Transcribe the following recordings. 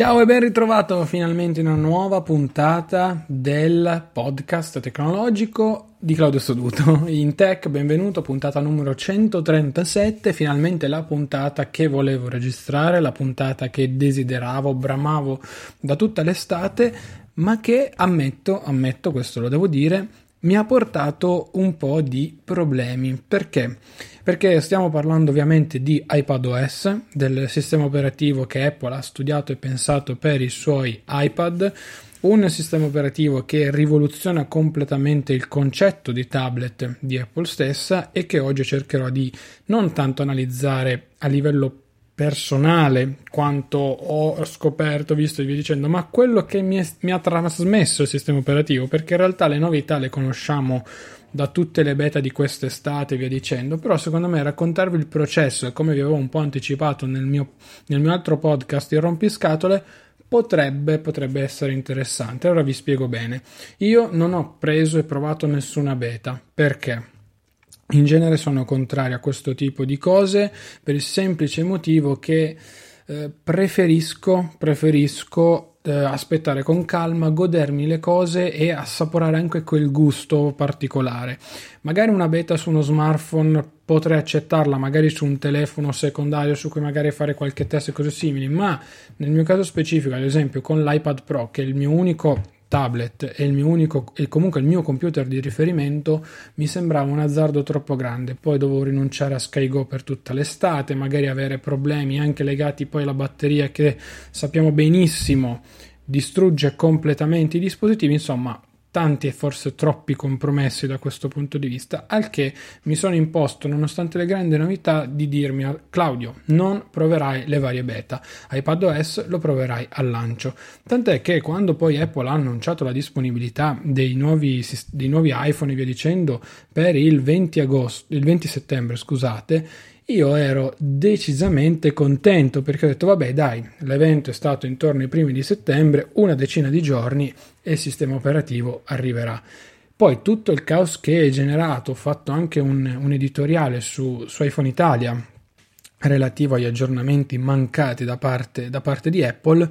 Ciao e ben ritrovato finalmente in una nuova puntata del podcast tecnologico di Claudio Soduto. In tech, benvenuto, puntata numero 137, finalmente la puntata che volevo registrare, la puntata che desideravo, bramavo da tutta l'estate, ma che ammetto, ammetto, questo lo devo dire, mi ha portato un po' di problemi. Perché? Perché stiamo parlando ovviamente di iPadOS, del sistema operativo che Apple ha studiato e pensato per i suoi iPad, un sistema operativo che rivoluziona completamente il concetto di tablet di Apple stessa e che oggi cercherò di non tanto analizzare a livello personale quanto ho scoperto, visto e via dicendo, ma quello che mi, è, mi, ha trasmesso il sistema operativo, perché in realtà le novità le conosciamo da tutte le beta di quest'estate e via dicendo, però secondo me raccontarvi il processo e come vi avevo un po' anticipato nel mio, nel mio altro podcast, il rompiscatole, potrebbe, potrebbe essere interessante. Ora vi spiego bene. Io non ho preso e provato nessuna beta, perché? In genere sono contrario a questo tipo di cose per il semplice motivo che eh, preferisco, preferisco eh, aspettare con calma, godermi le cose e assaporare anche quel gusto particolare. Magari una beta su uno smartphone potrei accettarla, magari su un telefono secondario su cui magari fare qualche test e cose simili, ma nel mio caso specifico, ad esempio con l'iPad Pro, che è il mio unico tablet e il mio unico e comunque il mio computer di riferimento mi sembrava un azzardo troppo grande. Poi dovevo rinunciare a SkyGo per tutta l'estate magari avere problemi anche legati poi alla batteria che sappiamo benissimo distrugge completamente i dispositivi. Insomma tanti e forse troppi compromessi da questo punto di vista, al che mi sono imposto, nonostante le grandi novità, di dirmi Claudio, non proverai le varie beta, iPadOS lo proverai al lancio. Tant'è che quando poi Apple ha annunciato la disponibilità dei nuovi, dei nuovi iPhone e via dicendo per il 20 agosto, il 20 settembre, scusate, io ero decisamente contento perché ho detto vabbè dai, l'evento è stato intorno ai primi di settembre, una decina di giorni e il sistema operativo arriverà. Poi tutto il caos che è generato, ho fatto anche un, un editoriale su, su, iPhone Italia relativo agli aggiornamenti mancati da parte, da parte di Apple,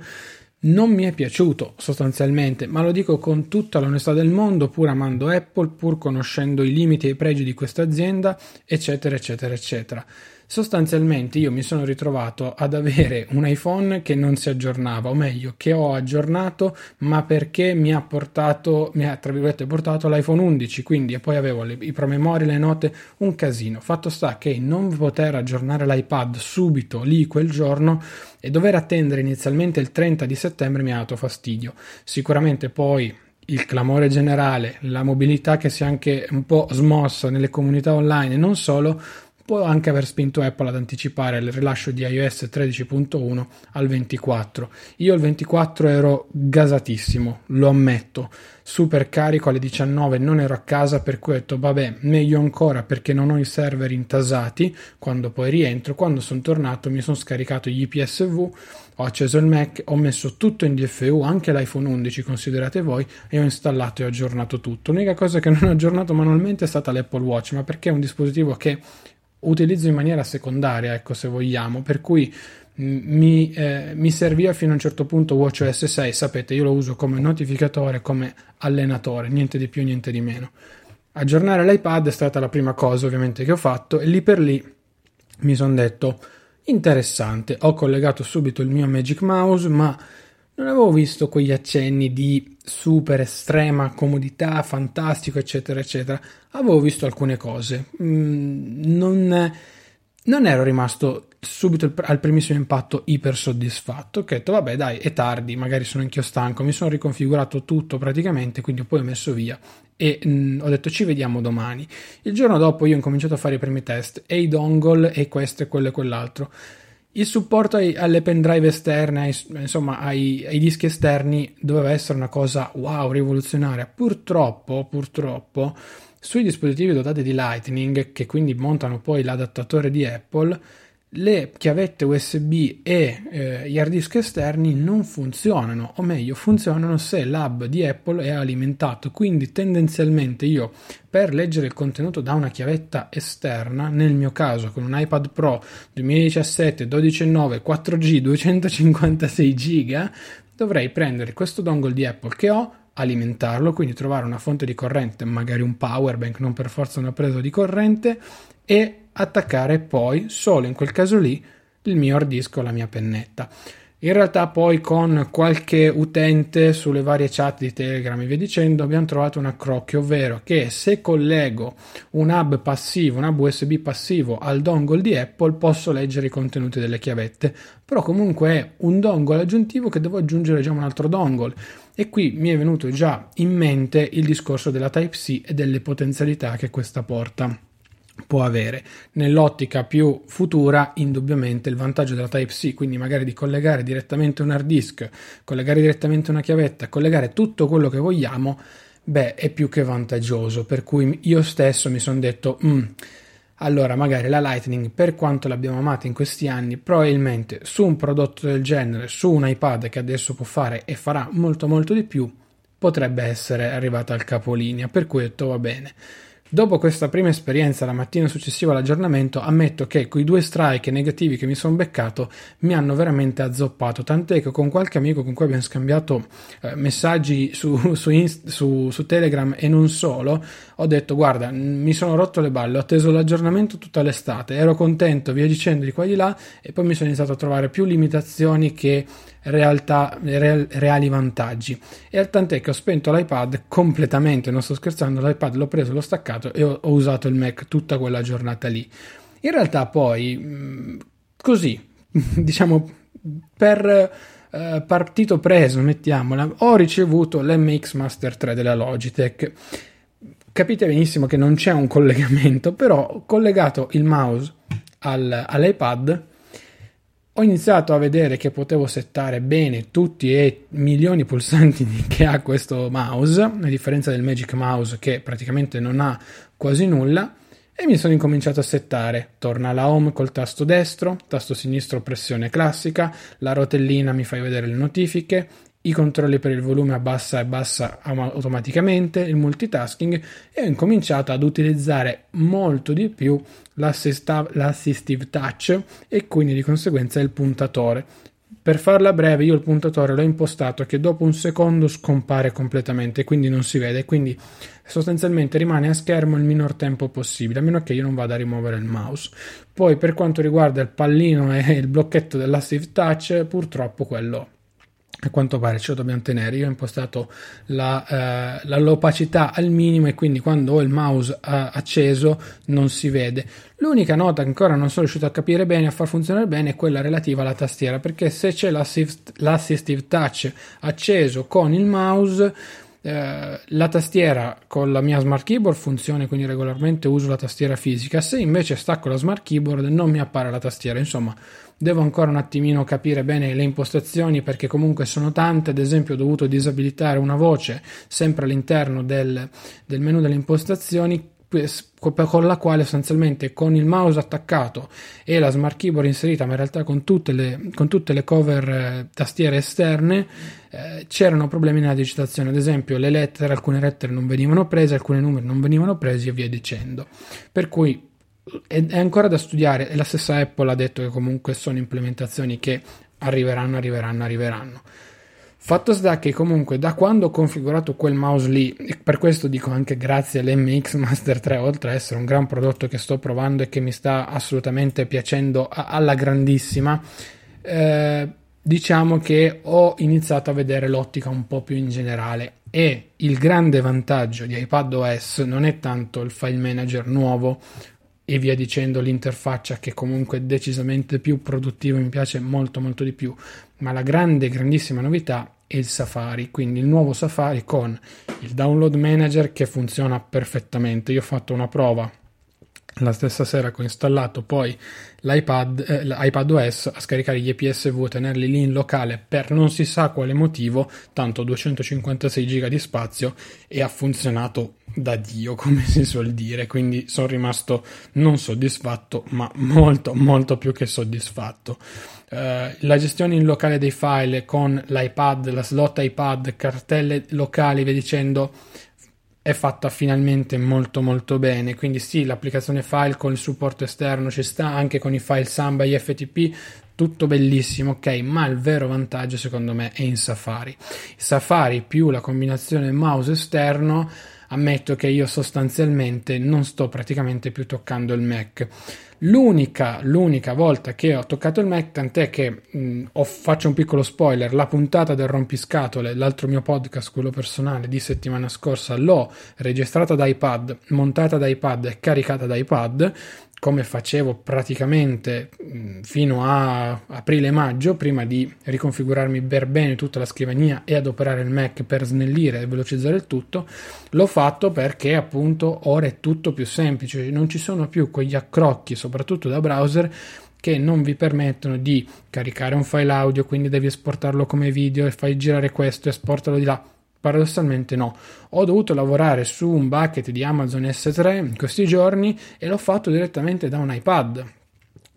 non mi è piaciuto sostanzialmente, ma lo dico con tutta l'onestà del mondo, pur amando Apple, pur conoscendo i limiti e i pregi di questa azienda, eccetera, eccetera, eccetera. Sostanzialmente io mi sono ritrovato ad avere un iPhone che non si aggiornava, o meglio, che ho aggiornato, ma perché mi ha portato, mi ha tra virgolette portato l'iPhone 11, quindi e poi avevo le, i promemori, le note, un casino. Fatto sta che non poter aggiornare l'iPad subito lì quel giorno e dover attendere inizialmente il 30 di settembre mi ha dato fastidio. Sicuramente poi il clamore generale, la mobilità che si è anche un po' smossa nelle comunità online e non solo, anche aver spinto Apple ad anticipare il rilascio di iOS 13.1 al 24. Io al 24 ero gasatissimo, lo ammetto. Super carico alle 19 non ero a casa per cui ho detto vabbè meglio ancora perché non ho i server intasati quando poi rientro. Quando sono tornato mi sono scaricato gli IPSV, ho acceso il Mac, ho messo tutto in DFU, anche l'iPhone 11 considerate voi e ho installato e aggiornato tutto. L'unica cosa che non ho aggiornato manualmente è stata l'Apple Watch ma perché è un dispositivo che utilizzo in maniera secondaria, ecco se vogliamo, per cui mi, eh, mi, serviva fino a un certo punto WatchOS 6, sapete, io lo uso come notificatore, come allenatore, niente di più, niente di meno. Aggiornare l'iPad è stata la prima cosa ovviamente che ho fatto e lì per lì mi sono detto interessante, ho collegato subito il mio Magic Mouse, ma non avevo visto quegli accenni di super estrema comodità, fantastico, eccetera, eccetera. Avevo visto alcune cose. Mm, non, non, ero rimasto subito al primissimo impatto iper soddisfatto. Ho detto, vabbè, dai, è tardi, magari sono anch'io stanco. Mi sono riconfigurato tutto praticamente, quindi poi ho messo via. E mm, ho detto ci vediamo domani. Il giorno dopo io ho cominciato a fare i primi test e i dongle e questo e quello e quell'altro il supporto ai, alle pendrive esterne, ai, insomma ai, ai, dischi esterni, doveva essere una cosa wow, rivoluzionaria. Purtroppo, purtroppo, sui dispositivi dotati di Lightning, che quindi montano poi l'adattatore di Apple, le chiavette USB e eh, gli hard disk esterni non funzionano, o meglio, funzionano se l'hub di Apple è alimentato. Quindi tendenzialmente io per leggere il contenuto da una chiavetta esterna, nel mio caso con un iPad Pro 2017 12.9 4G 256 GB, dovrei prendere questo dongle di Apple che ho alimentarlo, quindi trovare una fonte di corrente, magari un power bank, non per forza una presa di corrente, e attaccare poi solo in quel caso lì il mio hard disk o la mia pennetta. In realtà poi con qualche utente sulle varie chat di Telegram e via dicendo abbiamo trovato un accrocchio, ovvero che se collego un hub passivo, un hub USB passivo al dongle di Apple posso leggere i contenuti delle chiavette, però comunque è un dongle aggiuntivo che devo aggiungere già un altro dongle. E qui mi è venuto già in mente il discorso della Type-C e delle potenzialità che questa porta può avere. Nell'ottica più futura, indubbiamente il vantaggio della Type-C, quindi magari di collegare direttamente un hard disk, collegare direttamente una chiavetta, collegare tutto quello che vogliamo, beh, è più che vantaggioso. Per cui io stesso mi sono detto, mm, allora magari la Lightning, per quanto l'abbiamo amata in questi anni, probabilmente su un prodotto del genere, su un iPad che adesso può fare e farà molto molto di più, potrebbe essere arrivata al capolinea. Per cui ho detto va bene Dopo questa prima esperienza la mattina successiva all'aggiornamento, ammetto che quei due strike negativi che mi sono beccato mi hanno veramente azzoppato, tant'è che con qualche amico con cui abbiamo scambiato eh, messaggi su, su, su, su, Telegram e non solo, ho detto guarda, mi sono rotto le balle, ho atteso l'aggiornamento tutta l'estate, ero contento, via dicendo di qua e di là, e poi mi sono iniziato a trovare più limitazioni che realtà, real, reali vantaggi. E al tant'è che ho spento l'iPad completamente, non sto scherzando, l'iPad l'ho preso, l'ho staccato e ho, ho usato il Mac tutta quella giornata lì. In realtà poi, mm, così, diciamo, per eh, partito preso, mettiamola, ho ricevuto l'MX Master 3 della Logitech. Capite benissimo che non c'è un collegamento, però ho collegato il mouse al, all'iPad ho iniziato a vedere che potevo settare bene tutti e milioni di pulsanti che ha questo mouse, a differenza del Magic Mouse che praticamente non ha quasi nulla, e mi sono incominciato a settare. Torna la home col tasto destro, tasto sinistro pressione classica, la rotellina mi fa vedere le notifiche, i controlli per il volume abbassa e bassa automaticamente, il multitasking e ho incominciato ad utilizzare molto di più l'assistive touch e quindi di conseguenza il puntatore. Per farla breve, io il puntatore l'ho impostato che dopo un secondo scompare completamente, quindi non si vede, quindi sostanzialmente rimane a schermo il minor tempo possibile, a meno che io non vada a rimuovere il mouse. Poi per quanto riguarda il pallino e il blocchetto dell'assistive touch, purtroppo quello a quanto pare ce lo dobbiamo tenere. Io ho impostato la, eh, l'opacità al minimo e quindi quando ho il mouse eh, acceso non si vede. L'unica nota che ancora non sono riuscito a capire bene, a far funzionare bene, è quella relativa alla tastiera, perché se c'è l'assist, l'assistive touch acceso con il mouse eh, la tastiera con la mia smart keyboard funzioni, quindi regolarmente uso la tastiera fisica. Se invece stacco la smart keyboard non mi appare la tastiera. Insomma, devo ancora un attimino capire bene le impostazioni perché comunque sono tante. Ad esempio, ho dovuto disabilitare una voce sempre all'interno del, del menu delle impostazioni con la quale sostanzialmente con il mouse attaccato e la smart keyboard inserita, ma in realtà con tutte le, con tutte le cover eh, tastiere esterne, eh, c'erano problemi nella digitazione. Ad esempio, le lettere, alcune lettere non venivano prese, alcuni numeri non venivano presi e via dicendo. Per cui è, è ancora da studiare e la stessa Apple ha detto che comunque sono implementazioni che arriveranno, arriveranno, arriveranno. Fatto sta che comunque da quando ho configurato quel mouse lì, e per questo dico anche grazie all'MX Master 3, oltre ad essere un gran prodotto che sto provando e che mi sta assolutamente piacendo alla grandissima, eh, diciamo che ho iniziato a vedere l'ottica un po' più in generale. E il grande vantaggio di iPadOS non è tanto il file manager nuovo e via dicendo l'interfaccia che comunque è decisamente più produttiva, mi piace molto molto di più, ma la grande grandissima novità è il Safari, quindi il nuovo Safari con il download manager che funziona perfettamente. Io ho fatto una prova la stessa sera che ho installato poi l'iPad, eh, l'iPad OS a scaricare gli EPSV, tenerli lì in locale per non si sa quale motivo, tanto 256 giga di spazio e ha funzionato da Dio, come si suol dire, quindi sono rimasto non soddisfatto, ma molto molto più che soddisfatto. Uh, la gestione in locale dei file con l'iPad, la slot iPad, cartelle locali, via dicendo, è fatta finalmente molto molto bene quindi sì l'applicazione file con il supporto esterno ci sta anche con i file Samba e FTP tutto bellissimo ok ma il vero vantaggio secondo me è in Safari Safari più la combinazione mouse esterno ammetto che io sostanzialmente non sto praticamente più toccando il Mac. L'unica, l'unica volta che ho toccato il Mac, tant'è che mh, ho, faccio un piccolo spoiler, la puntata del rompiscatole, l'altro mio podcast, quello personale di settimana scorsa, l'ho registrata da iPad, montata da iPad e caricata da iPad come facevo praticamente fino a aprile-maggio, prima di riconfigurarmi per bene tutta la scrivania e adoperare il Mac per snellire e velocizzare il tutto, l'ho fatto perché appunto ora è tutto più semplice, non ci sono più quegli accrocchi, soprattutto da browser, che non vi permettono di caricare un file audio, quindi devi esportarlo come video e fai girare questo, esportalo di là Paradossalmente no, ho dovuto lavorare su un bucket di Amazon S3 in questi giorni e l'ho fatto direttamente da un iPad.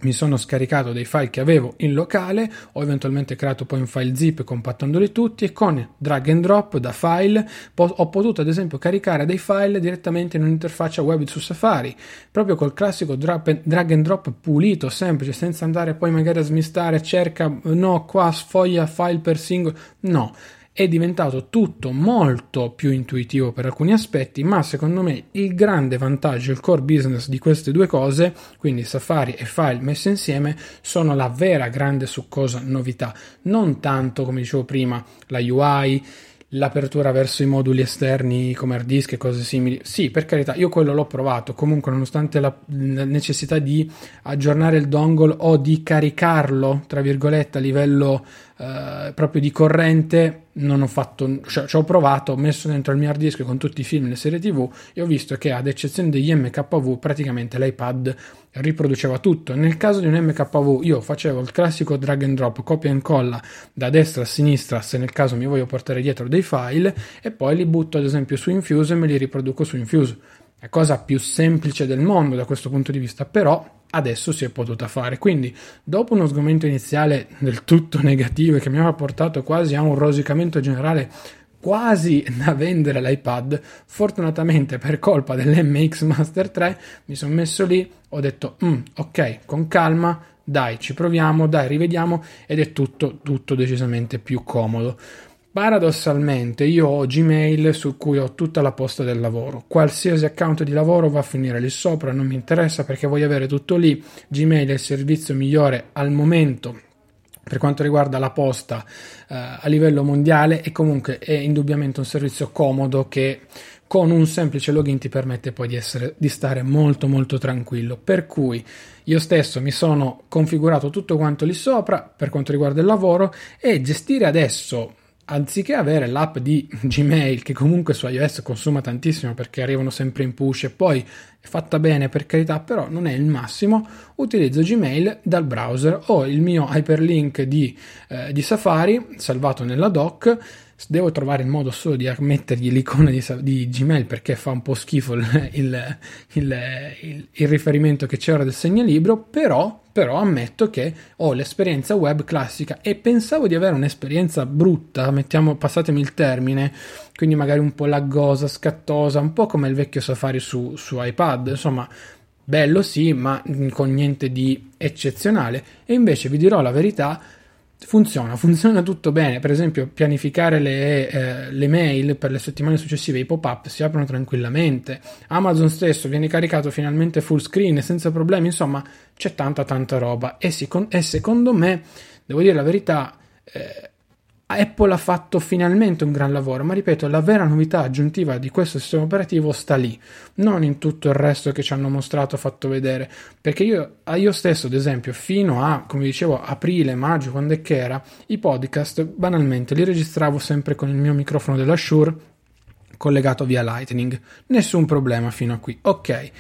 Mi sono scaricato dei file che avevo in locale, ho eventualmente creato poi un file zip compattandoli tutti e con drag and drop da file ho potuto ad esempio caricare dei file direttamente in un'interfaccia web su Safari, proprio col classico drag and drop pulito, semplice, senza andare poi magari a smistare, cerca, no, qua sfoglia file per singolo, no è diventato tutto molto più intuitivo per alcuni aspetti, ma secondo me il grande vantaggio, il core business di queste due cose, quindi Safari e File messe insieme, sono la vera grande succosa novità, non tanto come dicevo prima la UI, l'apertura verso i moduli esterni come hard disk e cose simili. Sì, per carità, io quello l'ho provato, comunque nonostante la necessità di aggiornare il dongle o di caricarlo, tra virgolette, a livello eh, proprio di corrente, non ho fatto, cioè, ci ho provato, ho messo dentro il mio hard disk con tutti i film e le serie tv e ho visto che ad eccezione degli MKV praticamente l'iPad riproduceva tutto. Nel caso di un MKV io facevo il classico drag and drop, copia e incolla da destra a sinistra se nel caso mi voglio portare dietro dei file e poi li butto ad esempio su Infuse e me li riproduco su Infuse. È cosa più semplice del mondo da questo punto di vista, però adesso si è potuta fare. Quindi, dopo uno sgomento iniziale del tutto negativo che mi aveva portato quasi a un rosicamento generale quasi da vendere l'iPad, fortunatamente per colpa dell'MX Master 3 mi sono messo lì, ho detto mm, ok, con calma, dai, ci proviamo, dai, rivediamo ed è tutto, tutto decisamente più comodo. Paradossalmente io ho Gmail su cui ho tutta la posta del lavoro. Qualsiasi account di lavoro va a finire lì sopra, non mi interessa perché voglio avere tutto lì. Gmail è il servizio migliore al momento per quanto riguarda la posta eh, a livello mondiale e comunque è indubbiamente un servizio comodo che con un semplice login ti permette poi di, essere, di stare molto molto tranquillo. Per cui io stesso mi sono configurato tutto quanto lì sopra per quanto riguarda il lavoro e gestire adesso anziché avere l'app di Gmail che comunque su iOS consuma tantissimo perché arrivano sempre in push e poi è fatta bene per carità, però non è il massimo, utilizzo Gmail dal browser. Ho il mio hyperlink di, eh, di Safari salvato nella doc devo trovare il modo solo di mettergli l'icona di, di Gmail perché fa un po' schifo il, il, il, il, riferimento che c'era del segnalibro, però, però ammetto che ho l'esperienza web classica e pensavo di avere un'esperienza brutta, mettiamo, passatemi il termine, quindi magari un po' laggosa, scattosa, un po' come il vecchio Safari su, su iPad, insomma bello sì, ma con niente di eccezionale. E invece vi dirò la verità, funziona, funziona tutto bene. Per esempio, pianificare le, eh, le, mail per le settimane successive, i pop-up si aprono tranquillamente. Amazon stesso viene caricato finalmente full screen senza problemi. Insomma, c'è tanta, tanta roba. E, si, e secondo me, devo dire la verità, eh, Apple ha fatto finalmente un gran lavoro, ma ripeto, la vera novità aggiuntiva di questo sistema operativo sta lì, non in tutto il resto che ci hanno mostrato, fatto vedere, perché io, io stesso, ad esempio, fino a, come dicevo, aprile, maggio, quando è che era, i podcast banalmente li registravo sempre con il mio microfono della Shure collegato via Lightning, nessun problema fino a qui, ok.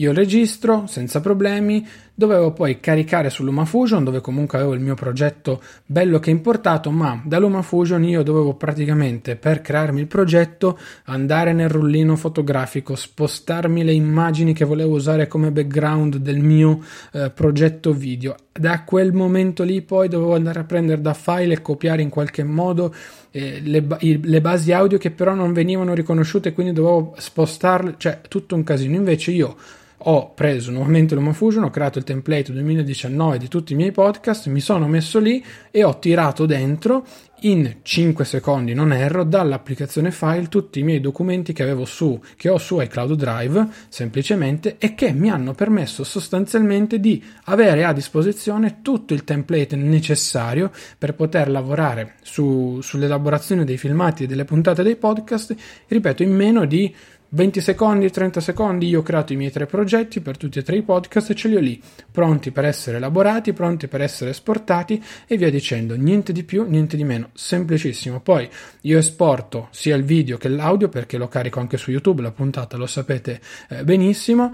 Io registro senza problemi, dovevo poi caricare su LumaFusion dove comunque avevo il mio progetto bello che importato, ma da LumaFusion io dovevo praticamente per crearmi il progetto andare nel rullino fotografico, spostarmi le immagini che volevo usare come background del mio eh, progetto video. Da quel momento lì poi dovevo andare a prendere da file e copiare in qualche modo eh, le, le, basi audio che però non venivano riconosciute, quindi dovevo spostarle, cioè tutto un casino. Invece io ho preso nuovamente LumaFusion, ho creato il template 2019 di tutti i miei podcast, mi sono messo lì e ho tirato dentro in 5 secondi, non erro, dall'applicazione file tutti i miei documenti che avevo su, che ho su iCloud Drive semplicemente e che mi hanno permesso sostanzialmente di avere a disposizione tutto il template necessario per poter lavorare su, sull'elaborazione dei filmati e delle puntate dei podcast, ripeto, in meno di 20 secondi, 30 secondi, io ho creato i miei tre progetti per tutti e tre i podcast e ce li ho lì, pronti per essere elaborati, pronti per essere esportati e via dicendo, niente di più, niente di meno, semplicissimo. Poi io esporto sia il video che l'audio perché lo carico anche su YouTube, la puntata lo sapete eh, benissimo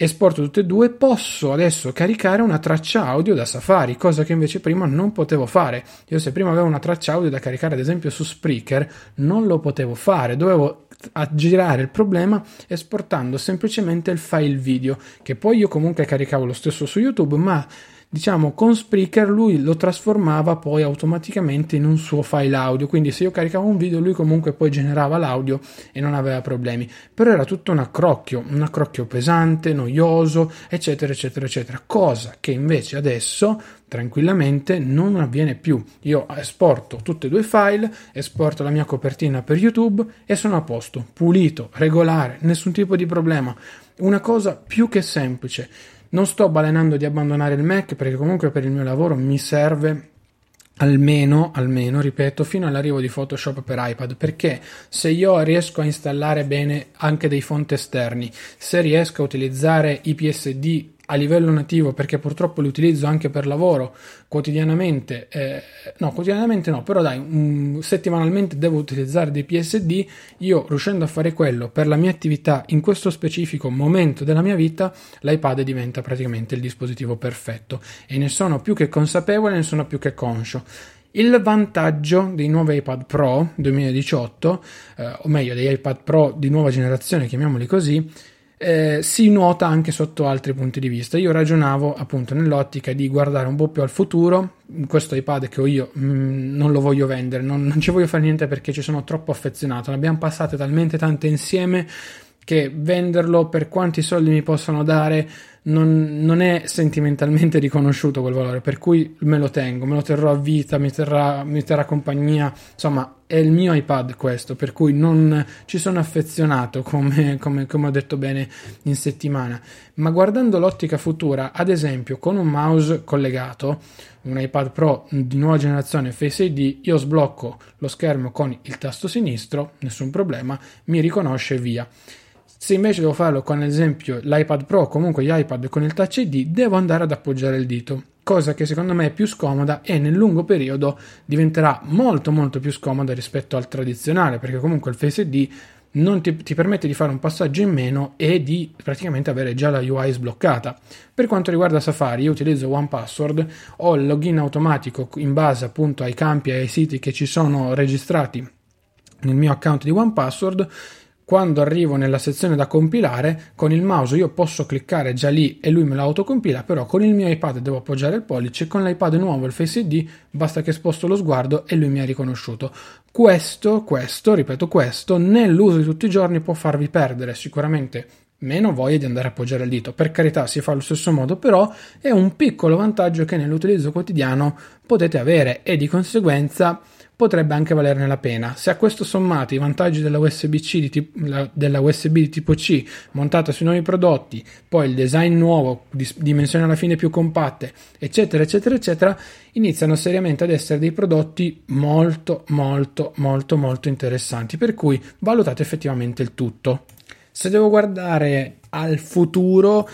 esporto tutte e due, posso adesso caricare una traccia audio da Safari, cosa che invece prima non potevo fare. Io se prima avevo una traccia audio da caricare ad esempio su Spreaker, non lo potevo fare, dovevo aggirare il problema esportando semplicemente il file video, che poi io comunque caricavo lo stesso su YouTube, ma diciamo con Spreaker lui lo trasformava poi automaticamente in un suo file audio. Quindi se io caricavo un video lui comunque poi generava l'audio e non aveva problemi. Però era tutto un accrocchio un accrocchio pesante noioso eccetera eccetera eccetera. Cosa che invece adesso tranquillamente non avviene più. Io esporto tutti e due i file esporto la mia copertina per YouTube e sono a posto. Pulito regolare nessun tipo di problema. Una cosa più che semplice non sto balenando di abbandonare il Mac perché comunque per il mio lavoro mi serve almeno, almeno, ripeto, fino all'arrivo di Photoshop per iPad, perché se io riesco a installare bene anche dei fonti esterni, se riesco a utilizzare i PSD a livello nativo perché purtroppo li utilizzo anche per lavoro quotidianamente, eh, no quotidianamente no, però dai, um, settimanalmente devo utilizzare dei PSD, io riuscendo a fare quello per la mia attività in questo specifico momento della mia vita, l'iPad diventa praticamente il dispositivo perfetto e ne sono più che consapevole, ne sono più che conscio. Il vantaggio dei nuovi iPad Pro 2018, eh, o meglio degli iPad Pro di nuova generazione, chiamiamoli così, eh, si nota anche sotto altri punti di vista. Io ragionavo appunto nell'ottica di guardare un po' più al futuro. Questo iPad che ho io mh, mm, non lo voglio vendere, non, non ci voglio fare niente perché ci sono troppo affezionato. Ne abbiamo passate talmente tante insieme che venderlo per quanti soldi mi possono dare non, non, è sentimentalmente riconosciuto quel valore, per cui me lo tengo, me lo terrò a vita, mi terrà, mi terrà compagnia, insomma è il mio iPad questo, per cui non ci sono affezionato come, come, come ho detto bene in settimana, ma guardando l'ottica futura, ad esempio con un mouse collegato, un iPad Pro di nuova generazione Face ID, io sblocco lo schermo con il tasto sinistro, nessun problema, mi riconosce via. Se invece devo farlo con ad esempio l'iPad Pro o comunque gli iPad con il Touch ID, devo andare ad appoggiare il dito. cosa che secondo me è più scomoda e nel lungo periodo diventerà molto molto più scomoda rispetto al tradizionale, perché comunque il Face ID non ti, ti, permette di fare un passaggio in meno e di praticamente avere già la UI sbloccata. Per quanto riguarda Safari, io utilizzo OnePassword, ho il login automatico in base appunto ai campi e ai siti che ci sono registrati nel mio account di OnePassword quando arrivo nella sezione da compilare, con il mouse io posso cliccare già lì e lui me lo autocompila, però con il mio iPad devo appoggiare il pollice, con l'iPad nuovo il Face ID basta che sposto lo sguardo e lui mi ha riconosciuto. Questo, questo, ripeto questo, nell'uso di tutti i giorni può farvi perdere sicuramente meno voglia di andare a appoggiare il dito. Per carità, si fa allo stesso modo, però è un piccolo vantaggio che nell'utilizzo quotidiano potete avere e di conseguenza potrebbe anche valerne la pena. Se a questo sommate i vantaggi della USB-C di tipo, della USB di tipo C montata sui nuovi prodotti, poi il design nuovo, dimensioni alla fine più compatte, eccetera, eccetera, eccetera, iniziano seriamente ad essere dei prodotti molto, molto, molto, molto interessanti. Per cui valutate effettivamente il tutto. Se devo guardare al futuro,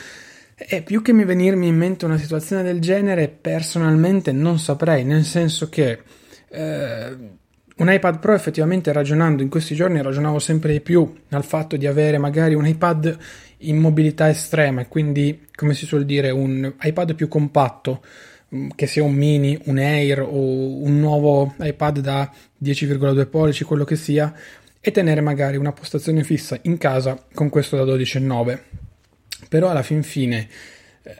e più che mi venirmi in mente una situazione del genere, personalmente non saprei, nel senso che eh, un iPad Pro effettivamente ragionando in questi giorni ragionavo sempre di più al fatto di avere magari un iPad in mobilità estrema e quindi come si suol dire un iPad più compatto mm, che sia un mini, un Air o un nuovo iPad da 10,2 pollici, quello che sia, e tenere magari una postazione fissa in casa con questo da 12,9. Però alla fin fine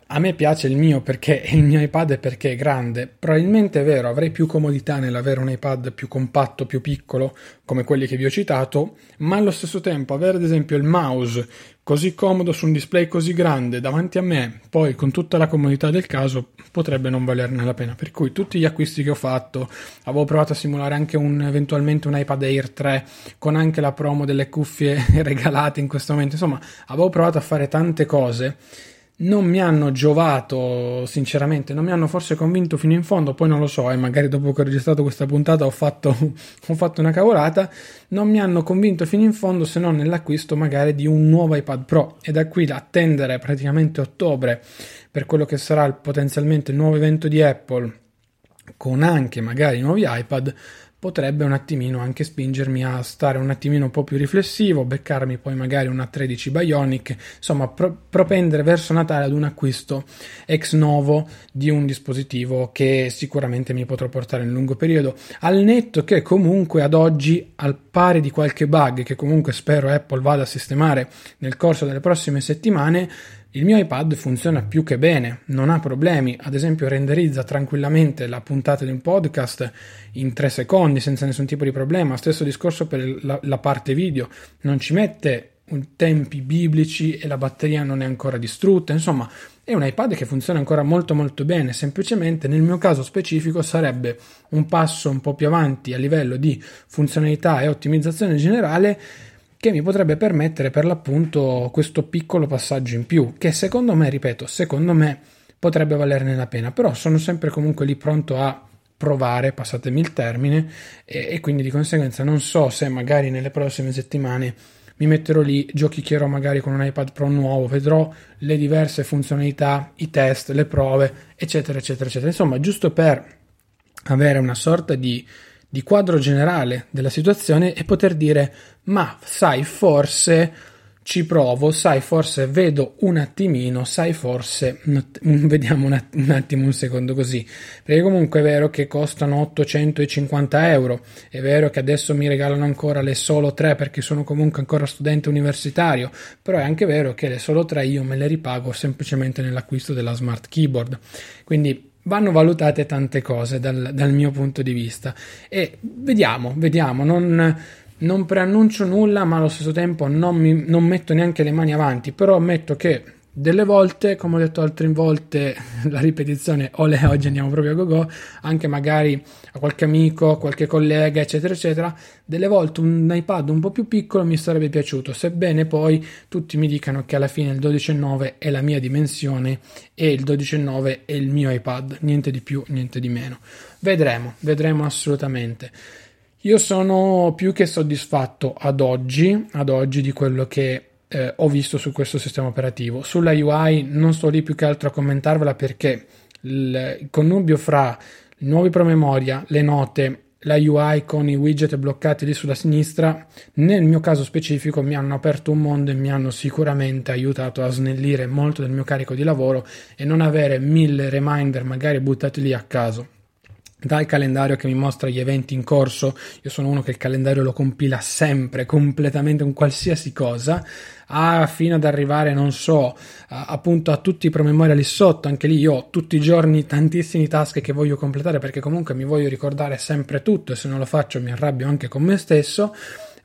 a me piace il mio perché il mio iPad è perché è grande. Probabilmente è vero, avrei più comodità nell'avere un iPad più compatto, più piccolo, come quelli che vi ho citato, ma allo stesso tempo avere ad esempio il mouse così comodo su un display così grande davanti a me, poi con tutta la comodità del caso, potrebbe non valerne la pena. Per cui tutti gli acquisti che ho fatto, avevo provato a simulare anche un, eventualmente un iPad Air 3 con anche la promo delle cuffie regalate in questo momento, insomma, avevo provato a fare tante cose non mi hanno giovato, sinceramente, non mi hanno forse convinto fino in fondo, poi non lo so, e eh, magari dopo che ho registrato questa puntata ho fatto, ho fatto una cavolata, non mi hanno convinto fino in fondo se non nell'acquisto magari di un nuovo iPad Pro. E da qui attendere praticamente ottobre per quello che sarà potenzialmente il nuovo evento di Apple con anche magari nuovi iPad potrebbe un attimino anche spingermi a stare un attimino un po' più riflessivo, beccarmi poi magari una 13 Bionic, insomma pro- propendere verso Natale ad un acquisto ex novo di un dispositivo che sicuramente mi potrò portare in lungo periodo, al netto che comunque ad oggi al pari di qualche bug che comunque spero Apple vada a sistemare nel corso delle prossime settimane, il mio iPad funziona più che bene, non ha problemi, ad esempio renderizza tranquillamente la puntata di un podcast in 3 secondi senza nessun tipo di problema, stesso discorso per la, la parte video, non ci mette tempi biblici e la batteria non è ancora distrutta, insomma è un iPad che funziona ancora molto molto bene, semplicemente nel mio caso specifico sarebbe un passo un po' più avanti a livello di funzionalità e ottimizzazione generale che mi potrebbe permettere per l'appunto questo piccolo passaggio in più, che secondo me, ripeto, secondo me potrebbe valerne la pena, però sono sempre comunque lì pronto a provare, passatemi il termine, e, e quindi di conseguenza non so se magari nelle prossime settimane mi metterò lì, giochicchierò magari con un iPad Pro nuovo, vedrò le diverse funzionalità, i test, le prove, eccetera, eccetera, eccetera. Insomma, giusto per avere una sorta di di quadro generale della situazione e poter dire ma sai forse ci provo, sai forse vedo un attimino, sai forse vediamo un, attimo un secondo così, perché comunque è vero che costano 850 euro, è vero che adesso mi regalano ancora le solo 3 perché sono comunque ancora studente universitario, però è anche vero che le solo 3 io me le ripago semplicemente nell'acquisto della smart keyboard, quindi vanno valutate tante cose dal, dal, mio punto di vista. E vediamo, vediamo, non, non preannuncio nulla ma allo stesso tempo non, mi, non metto neanche le mani avanti, però ammetto che delle volte, come ho detto altre volte, la ripetizione, ole oggi andiamo proprio a go-go, anche magari a qualche amico, qualche collega, eccetera, eccetera, delle volte un iPad un po' più piccolo mi sarebbe piaciuto, sebbene poi tutti mi dicano che alla fine il 12,9 è la mia dimensione e il 12,9 è il mio iPad, niente di più, niente di meno. Vedremo, vedremo assolutamente. Io sono più che soddisfatto ad oggi, ad oggi di quello che eh, ho visto su questo sistema operativo. Sulla UI non sto lì più che altro a commentarvela perché il connubio fra i nuovi promemoria, le note, la UI con i widget bloccati lì sulla sinistra, nel mio caso specifico mi hanno aperto un mondo e mi hanno sicuramente aiutato a snellire molto del mio carico di lavoro e non avere mille reminder magari buttati lì a caso dal calendario che mi mostra gli eventi in corso, io sono uno che il calendario lo compila sempre, completamente con qualsiasi cosa, a, fino ad arrivare, non so, a, appunto a tutti i promemoria lì sotto, anche lì io ho tutti i giorni tantissimi task che voglio completare perché comunque mi voglio ricordare sempre tutto e se non lo faccio mi arrabbio anche con me stesso.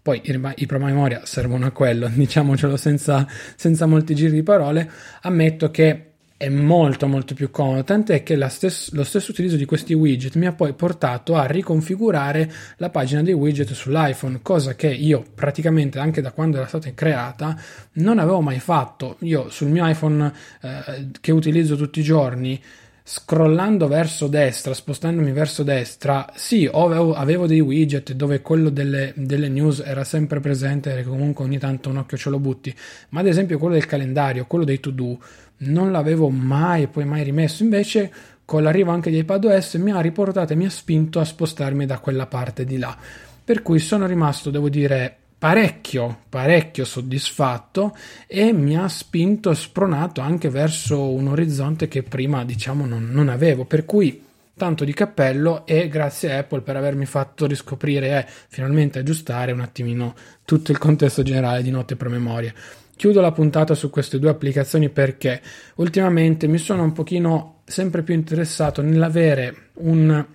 Poi i, i promemoria servono a quello, diciamocelo senza, senza molti giri di parole. Ammetto che è molto molto più comodo, tant'è che stes- lo stesso utilizzo di questi widget mi ha poi portato a riconfigurare la pagina dei widget sull'iPhone, cosa che io praticamente anche da quando era stata creata non avevo mai fatto. Io sul mio iPhone eh, che utilizzo tutti i giorni scrollando verso destra, spostandomi verso destra, sì, avevo, avevo dei widget dove quello delle, delle, news era sempre presente, comunque ogni tanto un occhio ce lo butti, ma ad esempio quello del calendario, quello dei to do, non l'avevo mai poi mai rimesso, invece con l'arrivo anche di iPadOS mi ha riportato e mi ha spinto a spostarmi da quella parte di là. Per cui sono rimasto, devo dire, parecchio, parecchio soddisfatto e mi ha spinto e spronato anche verso un orizzonte che prima, diciamo, non, non avevo. Per cui tanto di cappello e grazie a Apple per avermi fatto riscoprire e finalmente aggiustare un attimino tutto il contesto generale di note promemoria. Chiudo la puntata su queste due applicazioni perché ultimamente mi sono un pochino sempre più interessato nell'avere un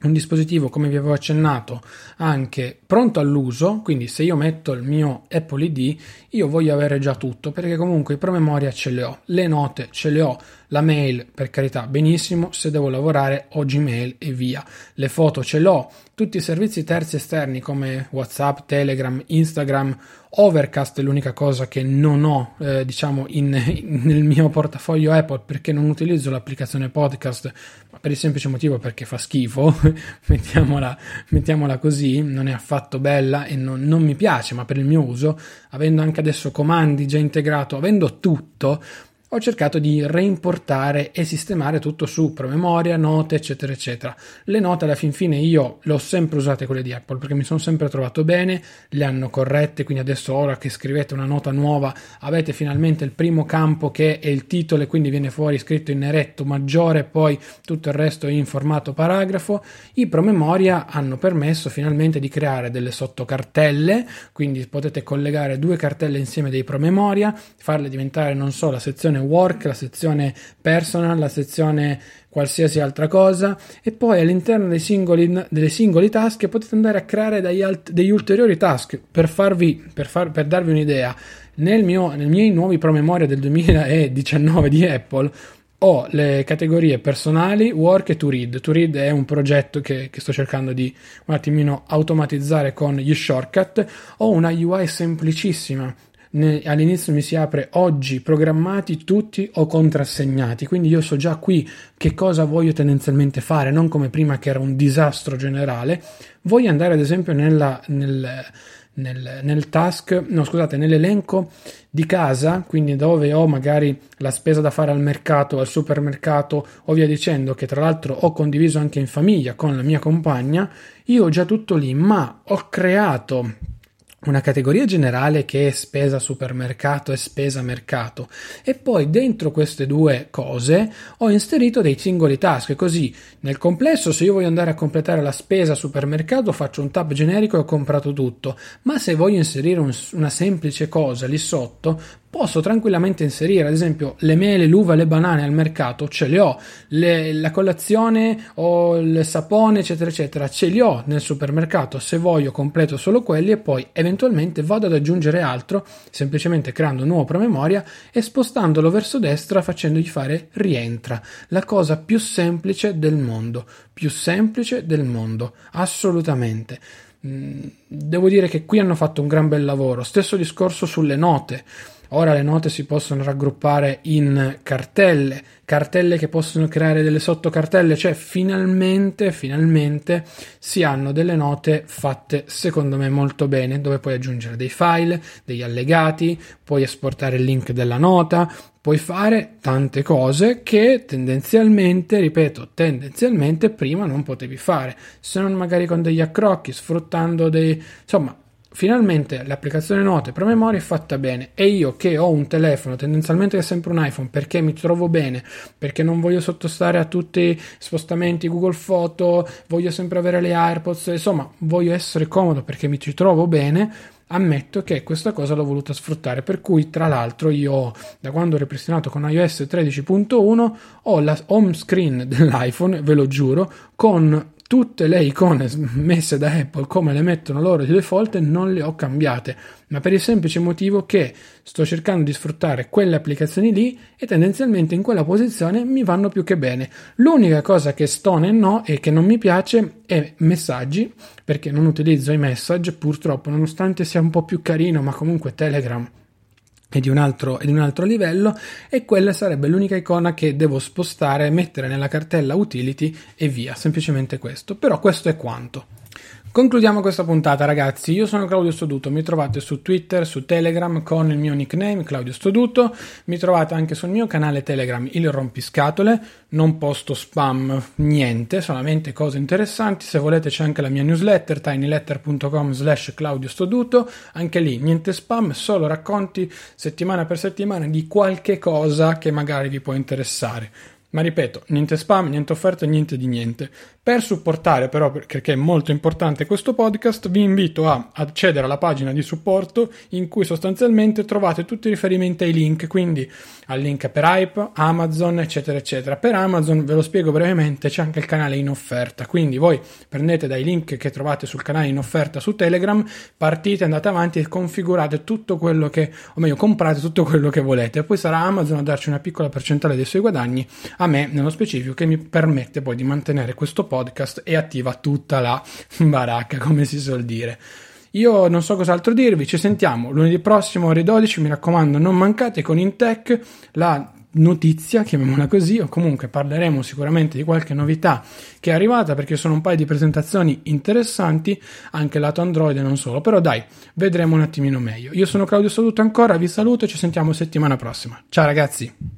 un dispositivo come vi avevo accennato anche pronto all'uso. Quindi se io metto il mio Apple ID io voglio avere già tutto perché comunque i promemoria ce le ho le note ce le ho la mail per carità benissimo se devo lavorare ho Gmail e via. Le foto ce l'ho tutti i servizi terzi esterni come Whatsapp Telegram Instagram Overcast è l'unica cosa che non ho, eh, diciamo, in, in, nel mio portafoglio Apple perché non utilizzo l'applicazione podcast per il semplice motivo perché fa schifo, mettiamola, mettiamola, così, non è affatto bella e non, non mi piace, ma per il mio uso, avendo anche adesso comandi già integrato, avendo tutto, ho cercato di reimportare e sistemare tutto su promemoria, note, eccetera, eccetera. Le note alla fin fine io le ho sempre usate quelle di Apple perché mi sono sempre trovato bene, le hanno corrette, quindi adesso ora che scrivete una nota nuova avete finalmente il primo campo che è il titolo e quindi viene fuori scritto in neretto maggiore, poi tutto il resto in formato paragrafo. I promemoria hanno permesso finalmente di creare delle sottocartelle, quindi potete collegare due cartelle insieme dei promemoria, farle diventare non so la sezione sezione work, la sezione personal, la sezione qualsiasi altra cosa e poi all'interno dei singoli, delle singole task potete andare a creare alt- degli ulteriori task per, farvi, per, far, per darvi un'idea. Nel mio, nei miei nuovi promemoria del 2019 di Apple ho le categorie personali, work e to read. To read è un progetto che, che, sto cercando di un attimino automatizzare con gli shortcut. Ho una UI semplicissima all'inizio mi si apre oggi programmati tutti o contrassegnati, quindi io so già qui che cosa voglio tendenzialmente fare, non come prima che era un disastro generale. Voglio andare ad esempio nella, nel, nel, nel task, no scusate, nell'elenco di casa, quindi dove ho magari la spesa da fare al mercato, al supermercato o via dicendo, che tra l'altro ho condiviso anche in famiglia con la mia compagna, io ho già tutto lì, ma ho creato una categoria generale che è spesa supermercato e spesa mercato. E poi dentro queste due cose ho inserito dei singoli task così nel complesso se io voglio andare a completare la spesa supermercato faccio un tab generico e ho comprato tutto. Ma se voglio inserire un, una semplice cosa lì sotto posso tranquillamente inserire ad esempio le mele, l'uva, le banane al mercato, ce le ho, le, la colazione o il sapone eccetera eccetera, ce li ho nel supermercato, se voglio completo solo quelli e poi eventualmente vado ad aggiungere altro semplicemente creando un nuovo promemoria e spostandolo verso destra facendogli fare rientra, la cosa più semplice del mondo, più semplice del mondo, assolutamente. Mm, devo dire che qui hanno fatto un gran bel lavoro, stesso discorso sulle note ora le note si possono raggruppare in cartelle, cartelle che possono creare delle sottocartelle, cioè finalmente, finalmente si hanno delle note fatte secondo me molto bene, dove puoi aggiungere dei file, degli allegati, puoi esportare il link della nota, puoi fare tante cose che tendenzialmente, ripeto, tendenzialmente prima non potevi fare, se non magari con degli accrocchi, sfruttando dei... insomma, finalmente l'applicazione note promemoria è fatta bene e io che ho un telefono tendenzialmente che è sempre un iPhone perché mi trovo bene? Perché non voglio sottostare a tutti i spostamenti Google Foto voglio sempre avere le AirPods insomma voglio essere comodo perché mi ci trovo bene ammetto che questa cosa l'ho voluta sfruttare per cui tra l'altro io da quando ho ripristinato con iOS 13.1 ho la home screen dell'iPhone ve lo giuro con tutte le icone messe da Apple come le mettono loro di default non le ho cambiate, ma per il semplice motivo che sto cercando di sfruttare quelle applicazioni lì e tendenzialmente in quella posizione mi vanno più che bene. L'unica cosa che sto nel no e che non mi piace è messaggi, perché non utilizzo i message purtroppo, nonostante sia un po' più carino, ma comunque Telegram e di, altro, di un altro livello e quella sarebbe l'unica icona che devo spostare, mettere nella cartella utility e via, semplicemente questo. Però questo è quanto. Concludiamo questa puntata ragazzi, io sono Claudio Stoduto, mi trovate su Twitter, su Telegram con il mio nickname Claudio Stoduto, mi trovate anche sul mio canale Telegram Il Rompiscatole, non posto spam, niente, solamente cose interessanti, se volete c'è anche la mia newsletter tinyletter.com slash Claudio Stoduto, anche lì niente spam, solo racconti settimana per settimana di qualche cosa che magari vi può interessare. Ma ripeto, niente spam, niente offerte, niente di niente. Per supportare però, perché è molto importante questo podcast, vi invito a accedere alla pagina di supporto in cui sostanzialmente trovate tutti i riferimenti ai link, quindi al link per Hype, Amazon, eccetera, eccetera. Per Amazon, ve lo spiego brevemente, c'è anche il canale in offerta, quindi voi prendete dai link che trovate sul canale in offerta su Telegram, partite, andate avanti e configurate tutto quello che, o meglio, comprate tutto quello che volete. Poi sarà Amazon a darci una piccola percentuale dei suoi guadagni, a me nello specifico, che mi permette poi di mantenere questo podcast e attiva tutta la baracca, come si suol dire. Io non so cos'altro dirvi, ci sentiamo lunedì prossimo ore 12, mi raccomando non mancate con Intech la notizia, chiamiamola così, o comunque parleremo sicuramente di qualche novità che è arrivata perché sono un paio di presentazioni interessanti anche lato Android e non solo, però dai, vedremo un attimino meglio. Io sono Claudio Saluto ancora, vi saluto e ci sentiamo settimana prossima. Ciao ragazzi!